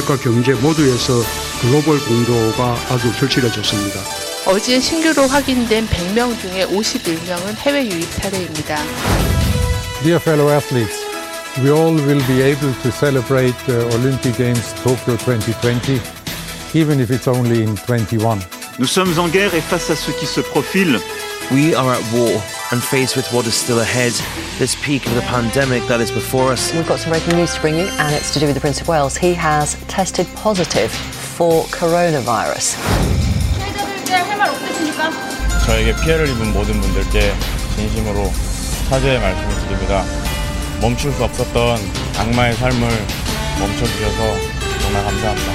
방역과 경제 모두에서 글로벌 공조가 아주 절실해졌습니다. 어제 신규로 확인된 100명 중에 51명은 해외 유입 사례입니다. Dear fellow athletes, we all will be able to celebrate the Olympic Games Tokyo 2020, even if it's only in 21. Nous sommes en guerre et face à ce qui se profile, We are at war and faced with what is still ahead, this peak of the pandemic that is before us. We've got some breaking news to bring you, and it's to do with the Prince of Wales. He has tested positive for coronavirus. 피해자들께 할 말 없으십니까? 저에게 피해를 입은 모든 분들께 진심으로 사죄의 말씀을 드립니다. 멈출 수 없었던 악마의 삶을 멈춰주셔서 정말 감사합니다.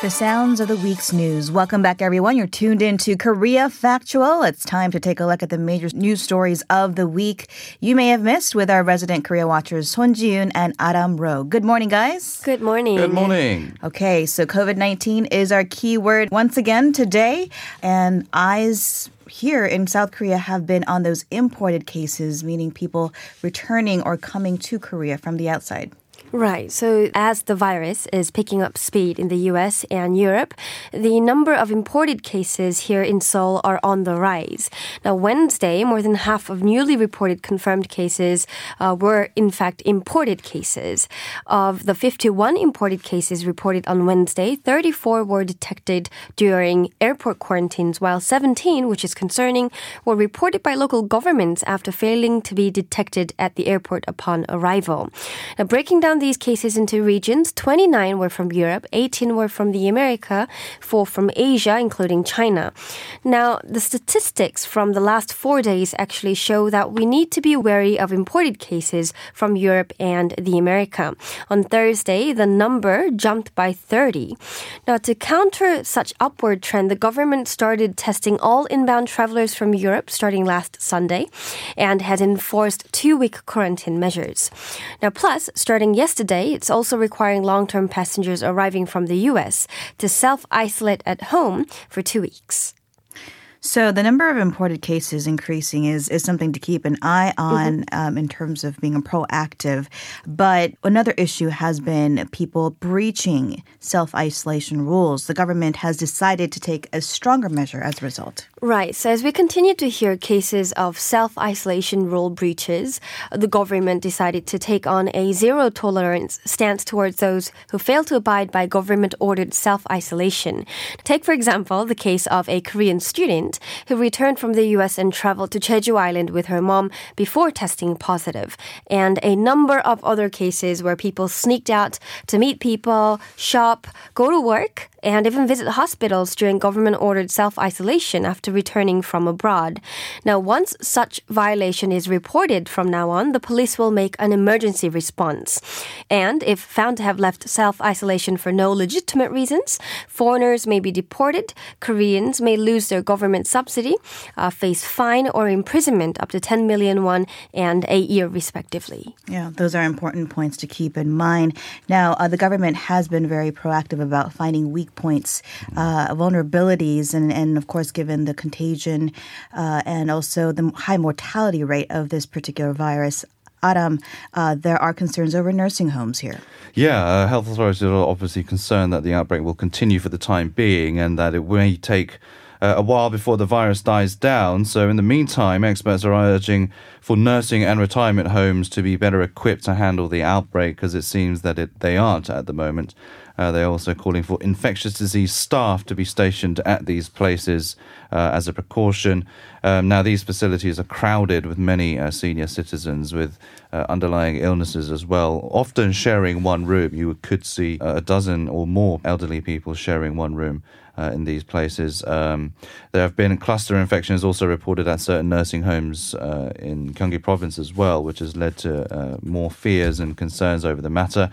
The sounds of the week's news. Welcome back, everyone. You're tuned in to Korea Factual. It's time to take a look at the major news stories of the week you may have missed with our resident Korea watchers, Son Ji-yoon and Adam Ro. Good morning, guys. Good morning. Good morning. Okay, so COVID 19 is our keyword once again today, and eyes here in South Korea have been on those imported cases, meaning people returning or coming to Korea from the outside. Right. So, as the virus is picking up speed in the US and Europe, the number of imported cases here in Seoul are on the rise. Now, Wednesday, more than half of newly reported confirmed cases uh, were, in fact, imported cases. Of the 51 imported cases reported on Wednesday, 34 were detected during airport quarantines, while 17, which is concerning, were reported by local governments after failing to be detected at the airport upon arrival. Now, breaking down these cases into regions, 29 were from Europe, 18 were from the America, 4 from Asia, including China. Now, the statistics from the last four days actually show that we need to be wary of imported cases from Europe and the America. On Thursday, the number jumped by 30. Now, to counter such upward trend, the government started testing all inbound travelers from Europe starting last Sunday and has enforced two-week quarantine measures. Now, plus, starting yesterday, it's also requiring long-term passengers arriving from the US to self-isolate at home for two weeks. So the number of imported cases increasing is is something to keep an eye on um, in terms of being proactive. But another issue has been people breaching self isolation rules. The government has decided to take a stronger measure as a result. Right. So as we continue to hear cases of self-isolation rule breaches, the government decided to take on a zero tolerance stance towards those who fail to abide by government-ordered self-isolation. Take, for example, the case of a Korean student who returned from the U.S. and traveled to Jeju Island with her mom before testing positive, and a number of other cases where people sneaked out to meet people, shop, go to work, and even visit hospitals during government ordered self isolation after returning from abroad. Now, once such violation is reported from now on, the police will make an emergency response. And if found to have left self isolation for no legitimate reasons, foreigners may be deported, Koreans may lose their government subsidy, uh, face fine or imprisonment up to 10 million won and a year respectively. Yeah, those are important points to keep in mind. Now, uh, the government has been very proactive about finding weak points, uh, vulnerabilities, and, and of course, given the contagion uh, and also the high mortality rate of this particular virus. Adam, uh, there are concerns over nursing homes here. Yeah, uh, health authorities are obviously concerned that the outbreak will continue for the time being and that it may take uh, a while before the virus dies down. So, in the meantime, experts are urging for nursing and retirement homes to be better equipped to handle the outbreak because it seems that it, they aren't at the moment. Uh, they're also calling for infectious disease staff to be stationed at these places uh, as a precaution. Um, now, these facilities are crowded with many uh, senior citizens with uh, underlying illnesses as well, often sharing one room. You could see uh, a dozen or more elderly people sharing one room. Uh, in these places. Um, there have been cluster infections also reported at certain nursing homes uh, in Gyeonggi province as well, which has led to uh, more fears and concerns over the matter.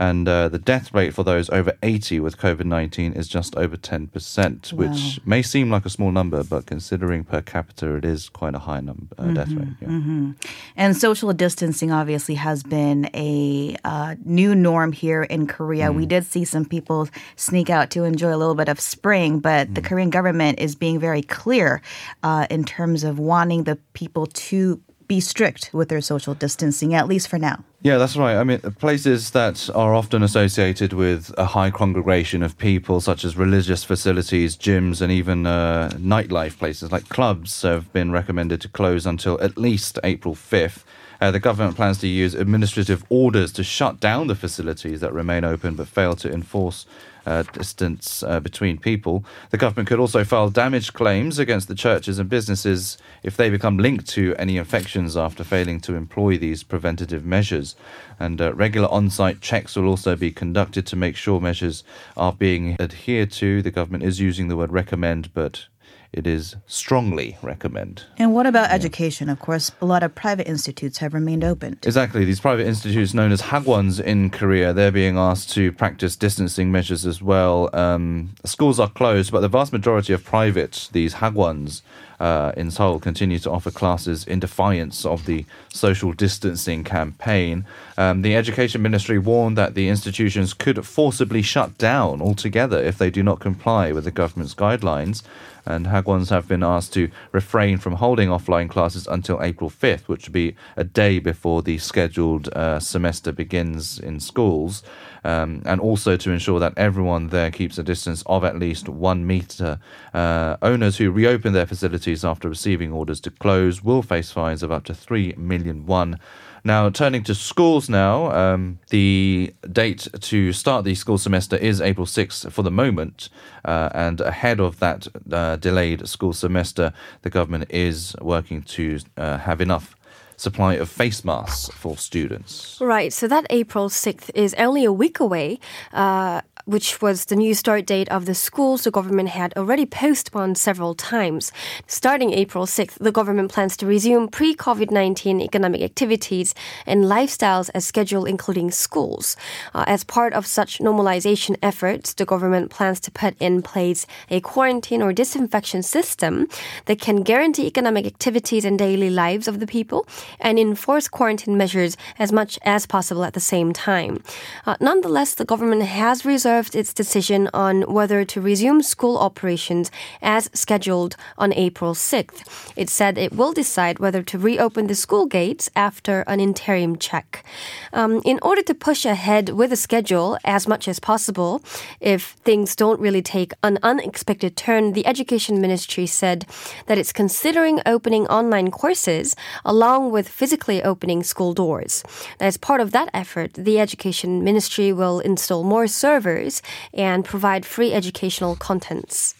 And uh, the death rate for those over 80 with COVID 19 is just over 10%, which may seem like a small number, but considering per capita, it is quite a high number, uh, death rate. Yeah. hmm And social distancing obviously has been a uh, new norm here in Korea. We did see some people sneak out to enjoy a little bit of spring, but the Korean government is being very clear uh, in terms of wanting the people to be strict with their social distancing, at least for now. Yeah, that's right. I mean, places that are often associated with a high congregation of people, such as religious facilities, gyms, and even uh, nightlife places like clubs, have been recommended to close until at least April 5th. Uh, the government plans to use administrative orders to shut down the facilities that remain open but fail to enforce uh, distance uh, between people. The government could also file damage claims against the churches and businesses if they become linked to any infections after failing to employ these preventative measures. And uh, regular on site checks will also be conducted to make sure measures are being adhered to. The government is using the word recommend, but it is strongly recommend. And what about education? Of course, a lot of private institutes have remained open. Exactly. These private institutes known as hagwons in Korea, they're being asked to practice distancing measures as well. Um, schools are closed, but the vast majority of private, these hagwons, uh, in Seoul continue to offer classes in defiance of the social distancing campaign. Um, the Education Ministry warned that the institutions could forcibly shut down altogether if they do not comply with the government's guidelines. And Hagwons have been asked to refrain from holding offline classes until April 5th, which would be a day before the scheduled uh, semester begins in schools. Um, and also to ensure that everyone there keeps a distance of at least one meter. Uh, owners who reopen their facilities after receiving orders to close will face fines of up to 3 million won. Now, turning to schools now, um, the date to start the school semester is April 6th for the moment. Uh, and ahead of that uh, delayed school semester, the government is working to uh, have enough supply of face masks for students. Right. So that April 6th is only a week away. Uh, which was the new start date of the schools the government had already postponed several times. Starting April 6th, the government plans to resume pre COVID 19 economic activities and lifestyles as scheduled, including schools. Uh, as part of such normalization efforts, the government plans to put in place a quarantine or disinfection system that can guarantee economic activities and daily lives of the people and enforce quarantine measures as much as possible at the same time. Uh, nonetheless, the government has reserved reserved its decision on whether to resume school operations as scheduled on April 6th. It said it will decide whether to reopen the school gates after an interim check. Um, in order to push ahead with the schedule as much as possible, if things don't really take an unexpected turn, the Education Ministry said that it's considering opening online courses along with physically opening school doors. As part of that effort, the Education Ministry will install more servers and provide free educational contents.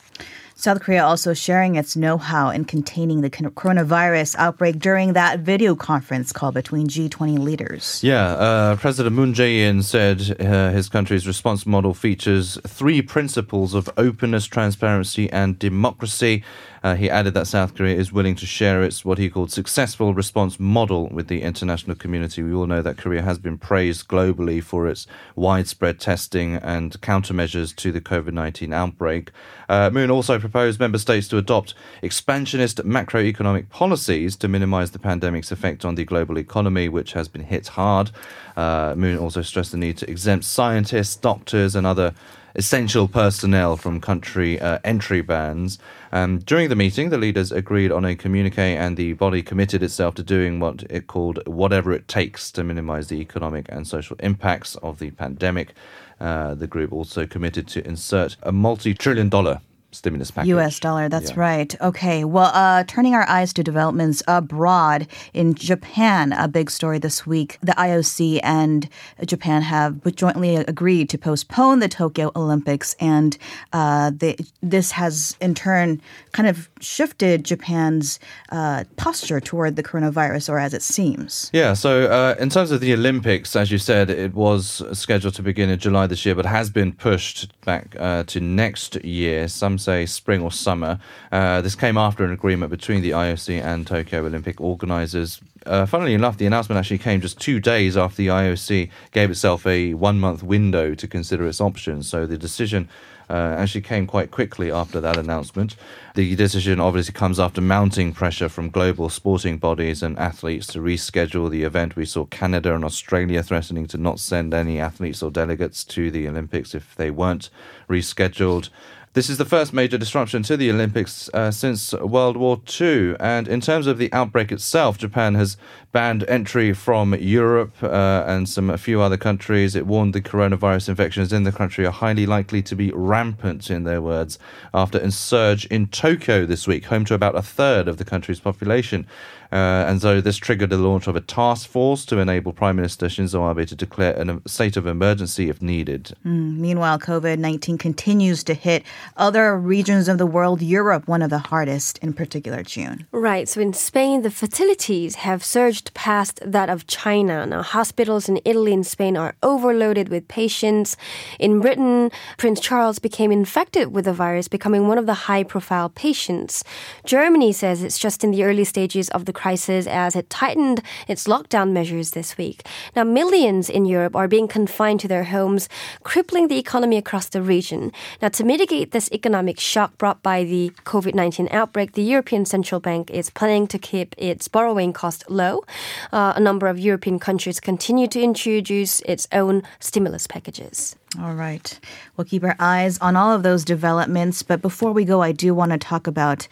South Korea also sharing its know-how in containing the coronavirus outbreak during that video conference call between G20 leaders. Yeah, uh, President Moon Jae-in said uh, his country's response model features three principles of openness, transparency, and democracy. Uh, he added that South Korea is willing to share its what he called successful response model with the international community. We all know that Korea has been praised globally for its widespread testing and countermeasures to the COVID 19 outbreak. Uh, Moon also proposed member states to adopt expansionist macroeconomic policies to minimize the pandemic's effect on the global economy, which has been hit hard. Uh, Moon also stressed the need to exempt scientists, doctors, and other essential personnel from country uh, entry bans. Um, during the meeting, the leaders agreed on a communique, and the body committed itself to doing what it called whatever it takes to minimize the economic and social impacts of the pandemic. Uh, the group also committed to insert a multi trillion dollar stimulus package. U.S. dollar, that's yeah. right. Okay, well, uh, turning our eyes to developments abroad in Japan, a big story this week. The IOC and Japan have jointly agreed to postpone the Tokyo Olympics, and uh, they, this has in turn kind of shifted Japan's uh, posture toward the coronavirus, or as it seems. Yeah, so uh, in terms of the Olympics, as you said, it was scheduled to begin in July this year, but has been pushed back uh, to next year. Some say spring or summer. Uh, this came after an agreement between the IOC and Tokyo Olympic organisers. Uh, funnily enough, the announcement actually came just two days after the IOC gave itself a one month window to consider its options. So the decision uh, actually came quite quickly after that announcement. The decision obviously comes after mounting pressure from global sporting bodies and athletes to reschedule the event. We saw Canada and Australia threatening to not send any athletes or delegates to the Olympics if they weren't rescheduled. This is the first major disruption to the Olympics uh, since World War II. And in terms of the outbreak itself, Japan has banned entry from Europe uh, and some a few other countries. It warned the coronavirus infections in the country are highly likely to be rampant, in their words, after a surge in Tokyo this week, home to about a third of the country's population. Uh, and so this triggered the launch of a task force to enable Prime Minister Shinzo Abe to declare a state of emergency if needed. Mm, meanwhile, COVID 19 continues to hit other regions of the world, Europe, one of the hardest, in particular, June. Right. So in Spain, the fatalities have surged past that of China. Now, hospitals in Italy and Spain are overloaded with patients. In Britain, Prince Charles became infected with the virus, becoming one of the high profile patients. Germany says it's just in the early stages of the crisis as it tightened its lockdown measures this week. Now, millions in Europe are being confined to their homes, crippling the economy across the region. Now, to mitigate this economic shock brought by the COVID 19 outbreak, the European Central Bank is planning to keep its borrowing cost low. Uh, a number of European countries continue to introduce its own stimulus packages. All right. We'll keep our eyes on all of those developments. But before we go, I do want to talk about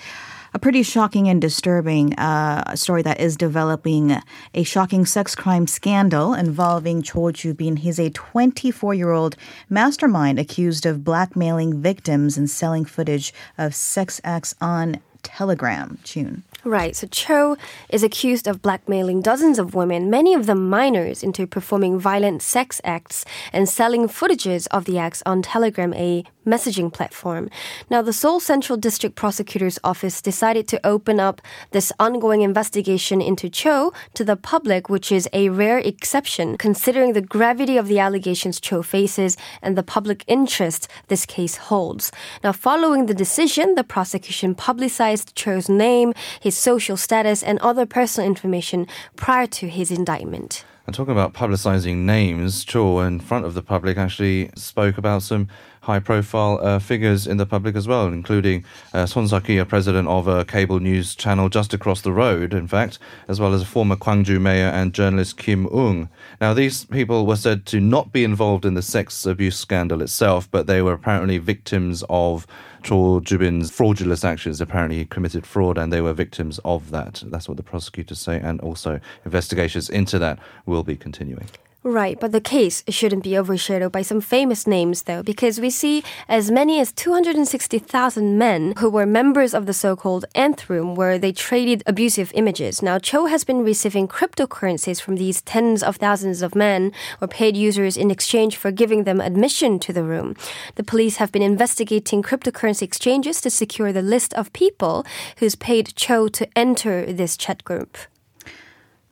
a pretty shocking and disturbing uh, story that is developing a shocking sex crime scandal involving Cho Ju-bin. He's a 24-year-old mastermind accused of blackmailing victims and selling footage of sex acts on Telegram. June. Right. So Cho is accused of blackmailing dozens of women, many of them minors, into performing violent sex acts and selling footages of the acts on Telegram, a messaging platform. Now, the Seoul Central District Prosecutor's Office decided to open up this ongoing investigation into Cho to the public, which is a rare exception considering the gravity of the allegations Cho faces and the public interest this case holds. Now, following the decision, the prosecution publicized Cho's name, his social status, and other personal information prior to his indictment. And talking about publicizing names, Cho, in front of the public, actually spoke about some high profile uh, figures in the public as well, including uh, Son a president of a cable news channel just across the road, in fact, as well as a former Gwangju mayor and journalist Kim Ung. Now, these people were said to not be involved in the sex abuse scandal itself, but they were apparently victims of Cho Ju-bin's fraudulent actions. Apparently, he committed fraud, and they were victims of that. That's what the prosecutors say, and also investigations into that will be continuing. Right, but the case shouldn't be overshadowed by some famous names, though, because we see as many as 260,000 men who were members of the so called Nth Room, where they traded abusive images. Now, Cho has been receiving cryptocurrencies from these tens of thousands of men or paid users in exchange for giving them admission to the room. The police have been investigating cryptocurrency exchanges to secure the list of people who's paid Cho to enter this chat group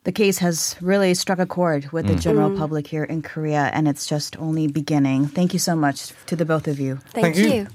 the case has really struck a chord with the mm. general mm. public here in Korea, and it's just only beginning. Thank you so much to the both of you. Thank, Thank you. you.